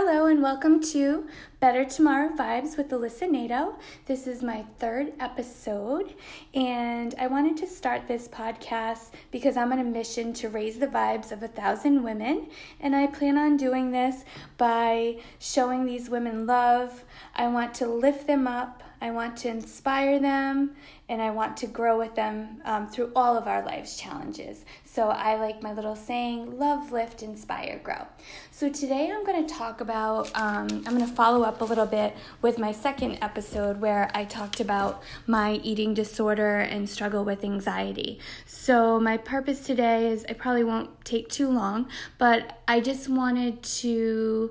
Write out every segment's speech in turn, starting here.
Hello and welcome to Better Tomorrow Vibes with Alyssa Nato. This is my third episode, and I wanted to start this podcast because I'm on a mission to raise the vibes of a thousand women, and I plan on doing this by showing these women love. I want to lift them up, I want to inspire them, and I want to grow with them um, through all of our life's challenges. So I like my little saying love, lift, inspire, grow. So today I'm going to talk about, um, I'm going to follow up a little bit with my second episode where I talked about my eating disorder and struggle with anxiety. So my purpose today is I probably won't take too long, but I just wanted to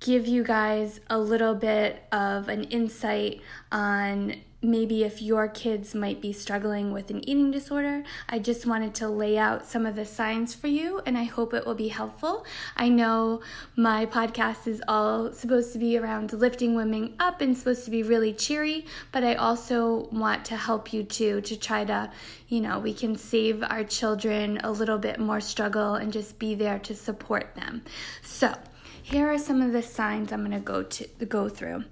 give you guys a little bit of an insight on maybe if your kids might be struggling with an eating disorder. I just wanted to lay out some of the signs for you and I hope it will be helpful. I know my podcast is all supposed to be around lifting women up and supposed to be really cheery, but I also want to help you too to try to, you know, we can save our children a little bit more struggle and just be there to support them. So, here are some of the signs I'm going to go to go through.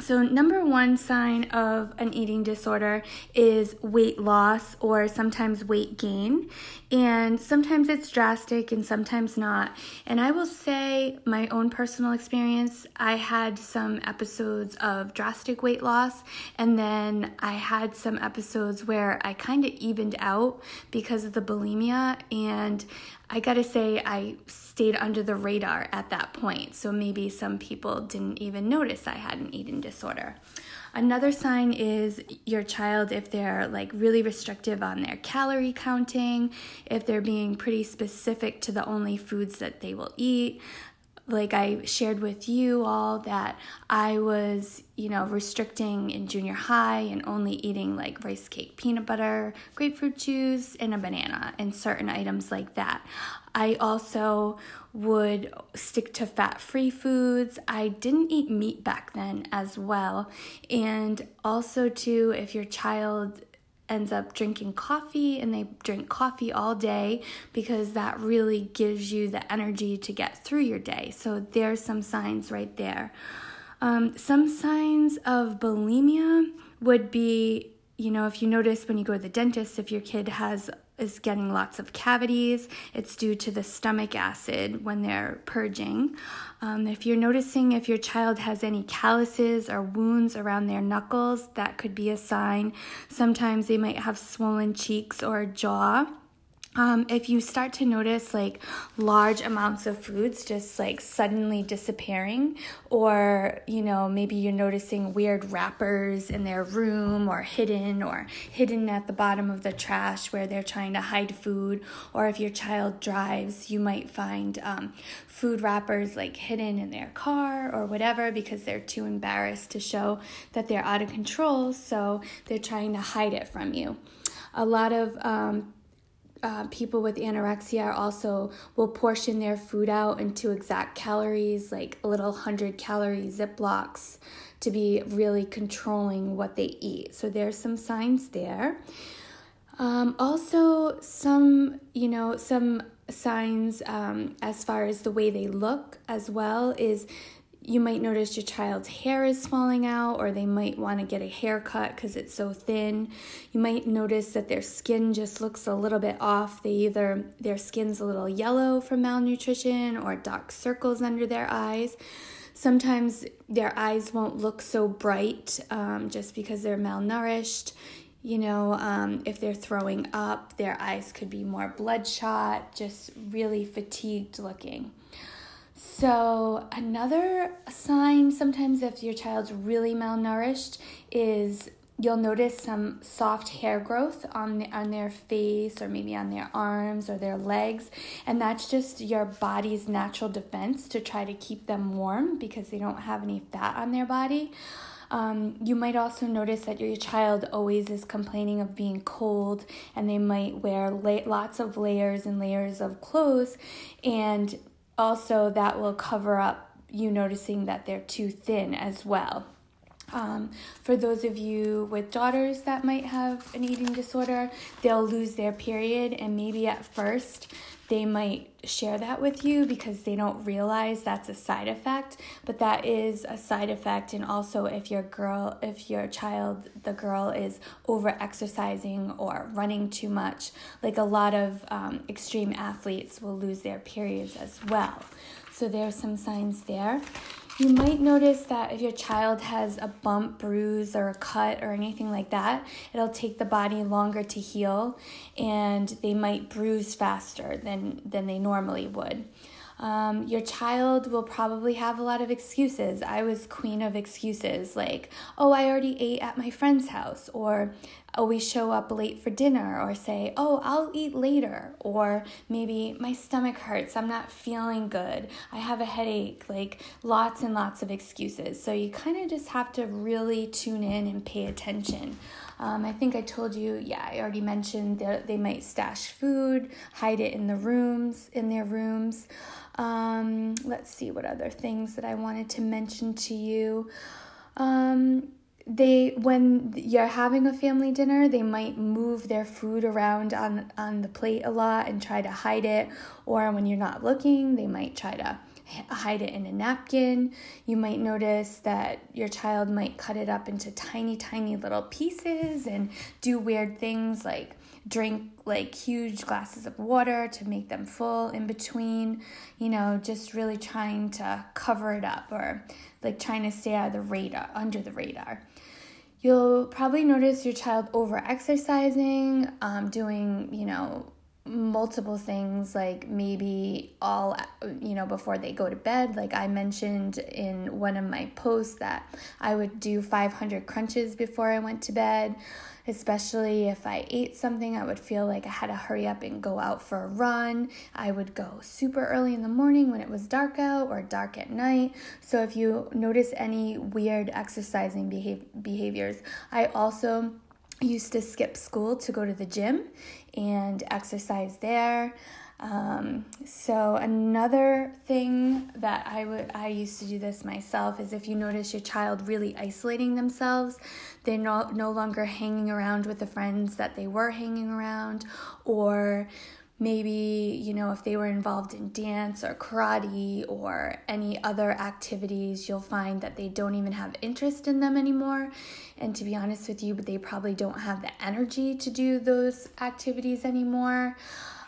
So, number one sign of an eating disorder is weight loss or sometimes weight gain. And sometimes it's drastic and sometimes not. And I will say, my own personal experience, I had some episodes of drastic weight loss, and then I had some episodes where I kind of evened out because of the bulimia. And I gotta say, I stayed under the radar at that point, so maybe some people didn't even notice I had an eating disorder. Another sign is your child, if they're like really restrictive on their calorie counting, if they're being pretty specific to the only foods that they will eat, like I shared with you all that I was, you know, restricting in junior high and only eating like rice cake, peanut butter, grapefruit juice, and a banana, and certain items like that. I also would stick to fat free foods. I didn't eat meat back then as well. And also, too, if your child ends up drinking coffee and they drink coffee all day because that really gives you the energy to get through your day. So there's some signs right there. Um, some signs of bulimia would be, you know, if you notice when you go to the dentist, if your kid has is getting lots of cavities. It's due to the stomach acid when they're purging. Um, if you're noticing if your child has any calluses or wounds around their knuckles, that could be a sign. Sometimes they might have swollen cheeks or jaw. Um, if you start to notice like large amounts of foods just like suddenly disappearing, or you know, maybe you're noticing weird wrappers in their room or hidden or hidden at the bottom of the trash where they're trying to hide food, or if your child drives, you might find um, food wrappers like hidden in their car or whatever because they're too embarrassed to show that they're out of control, so they're trying to hide it from you. A lot of um, uh, people with anorexia also will portion their food out into exact calories, like little 100 calorie Ziplocs, to be really controlling what they eat. So there's some signs there. Um, also, some, you know, some signs um, as far as the way they look as well is you might notice your child's hair is falling out, or they might want to get a haircut because it's so thin. You might notice that their skin just looks a little bit off. They either their skin's a little yellow from malnutrition or dark circles under their eyes. Sometimes their eyes won't look so bright um, just because they're malnourished. You know, um, if they're throwing up, their eyes could be more bloodshot, just really fatigued looking. So, another sign sometimes if your child's really malnourished is you'll notice some soft hair growth on the, on their face or maybe on their arms or their legs and that's just your body's natural defense to try to keep them warm because they don't have any fat on their body. Um, you might also notice that your child always is complaining of being cold and they might wear la- lots of layers and layers of clothes and also that will cover up you noticing that they're too thin as well. Um, for those of you with daughters that might have an eating disorder, they'll lose their period, and maybe at first they might share that with you because they don't realize that's a side effect but that is a side effect. And also if your girl if your child the girl is over exercising or running too much like a lot of um, extreme athletes will lose their periods as well. So there's some signs there you might notice that if your child has a bump, bruise, or a cut or anything like that, it'll take the body longer to heal and they might bruise faster than, than they normally would. Um, your child will probably have a lot of excuses. I was queen of excuses like, oh, I already ate at my friend's house, or always show up late for dinner or say, oh, I'll eat later, or maybe my stomach hurts, I'm not feeling good, I have a headache, like lots and lots of excuses. So you kind of just have to really tune in and pay attention. Um, I think I told you, yeah, I already mentioned that they might stash food, hide it in the rooms, in their rooms. Um, let's see what other things that I wanted to mention to you. Um, they when you're having a family dinner they might move their food around on on the plate a lot and try to hide it or when you're not looking they might try to hide it in a napkin you might notice that your child might cut it up into tiny tiny little pieces and do weird things like drink like huge glasses of water to make them full in between, you know, just really trying to cover it up or like trying to stay out of the radar, under the radar. You'll probably notice your child over exercising, um, doing, you know, multiple things like maybe all you know before they go to bed like i mentioned in one of my posts that i would do 500 crunches before i went to bed especially if I ate something, I would feel like I had to hurry up and go out for a run. I would go super early in the morning when it was dark out or dark at night. So if you notice any weird exercising behaviors, I also used to skip school to go to the gym and exercise there. Um, so another thing that I would I used to do this myself is if you notice your child really isolating themselves, they're no, no longer hanging around with the friends that they were hanging around, or maybe you know if they were involved in dance or karate or any other activities you'll find that they don't even have interest in them anymore and to be honest with you but they probably don't have the energy to do those activities anymore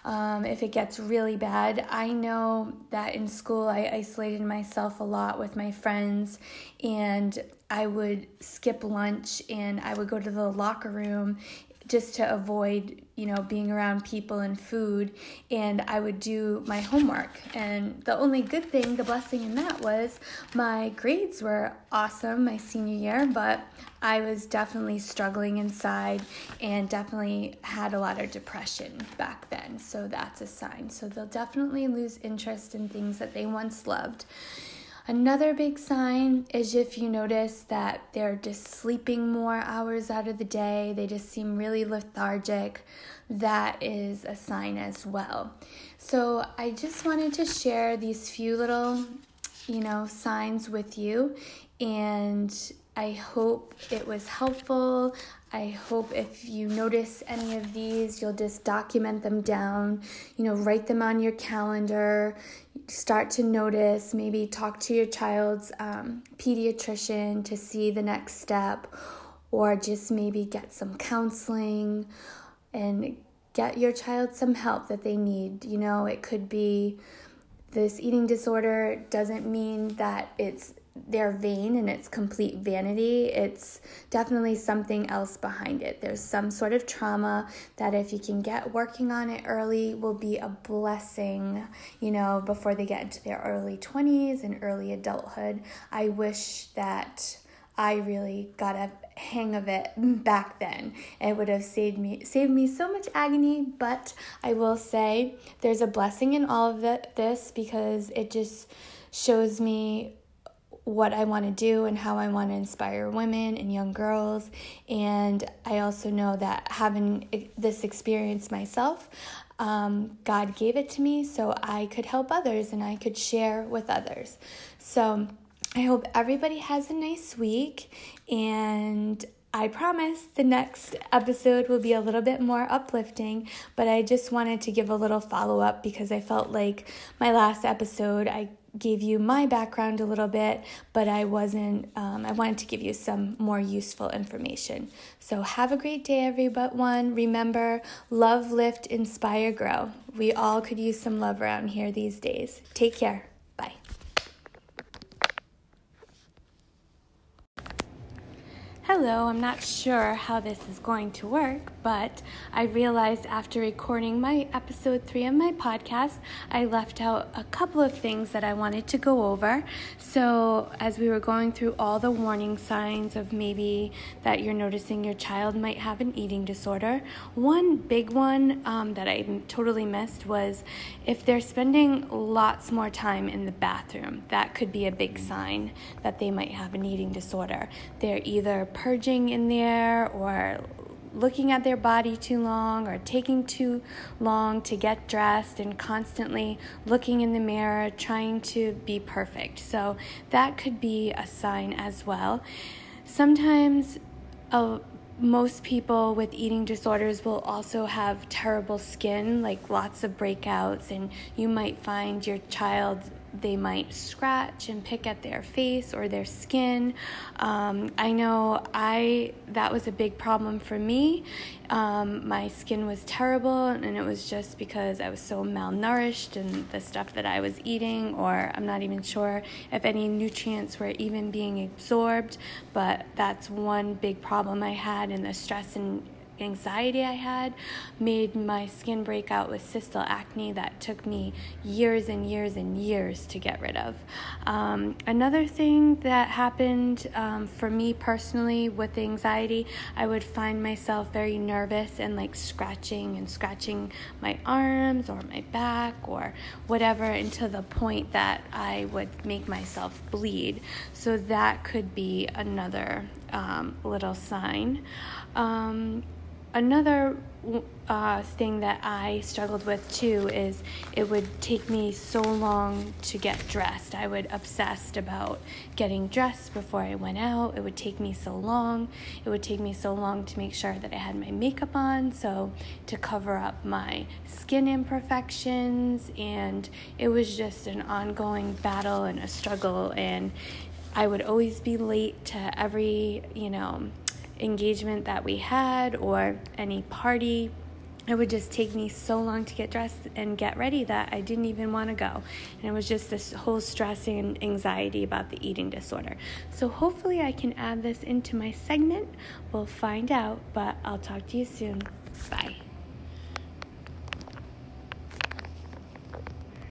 um, if it gets really bad. I know that in school I isolated myself a lot with my friends and I would skip lunch and I would go to the locker room just to avoid, you know, being around people and food. And I would do my homework. And the only good thing, the blessing in that was my grades were awesome my senior year, but I was definitely struggling inside and definitely had a lot of depression back then. So that's a sign. So they'll definitely lose interest in things that they once loved. Another big sign is if you notice that they're just sleeping more hours out of the day, they just seem really lethargic, that is a sign as well. So I just wanted to share these few little, you know, signs with you and I hope it was helpful. I hope if you notice any of these, you'll just document them down, you know, write them on your calendar, start to notice, maybe talk to your child's um, pediatrician to see the next step, or just maybe get some counseling and get your child some help that they need. You know, it could be this eating disorder doesn't mean that it's they're vain and it's complete vanity. It's definitely something else behind it. There's some sort of trauma that if you can get working on it early will be a blessing, you know, before they get into their early 20s and early adulthood. I wish that I really got a hang of it back then. It would have saved me saved me so much agony, but I will say there's a blessing in all of this because it just shows me what I want to do and how I want to inspire women and young girls. And I also know that having this experience myself, um, God gave it to me so I could help others and I could share with others. So I hope everybody has a nice week and I promise the next episode will be a little bit more uplifting, but I just wanted to give a little follow up because I felt like my last episode I gave you my background a little bit, but I wasn't, um, I wanted to give you some more useful information. So have a great day, everyone. Remember, love, lift, inspire, grow. We all could use some love around here these days. Take care. Bye. Hello, I'm not sure how this is going to work, but I realized after recording my episode three of my podcast, I left out a couple of things that I wanted to go over. So, as we were going through all the warning signs of maybe that you're noticing your child might have an eating disorder, one big one um, that I totally missed was if they're spending lots more time in the bathroom, that could be a big sign that they might have an eating disorder. They're either purging in there or looking at their body too long or taking too long to get dressed and constantly looking in the mirror trying to be perfect. So that could be a sign as well. Sometimes uh, most people with eating disorders will also have terrible skin, like lots of breakouts, and you might find your child they might scratch and pick at their face or their skin. Um, I know I that was a big problem for me. Um, my skin was terrible, and it was just because I was so malnourished and the stuff that I was eating, or I'm not even sure if any nutrients were even being absorbed. But that's one big problem I had, and the stress and anxiety I had made my skin break out with cystal acne that took me years and years and years to get rid of. Um, another thing that happened um, for me personally with anxiety, I would find myself very nervous and like scratching and scratching my arms or my back or whatever until the point that I would make myself bleed. So that could be another um, little sign. Um, another uh, thing that I struggled with too is it would take me so long to get dressed. I would obsessed about getting dressed before I went out. It would take me so long. It would take me so long to make sure that I had my makeup on, so to cover up my skin imperfections, and it was just an ongoing battle and a struggle. And I would always be late to every, you know, engagement that we had or any party. It would just take me so long to get dressed and get ready that I didn't even want to go. And it was just this whole stress and anxiety about the eating disorder. So, hopefully, I can add this into my segment. We'll find out, but I'll talk to you soon. Bye.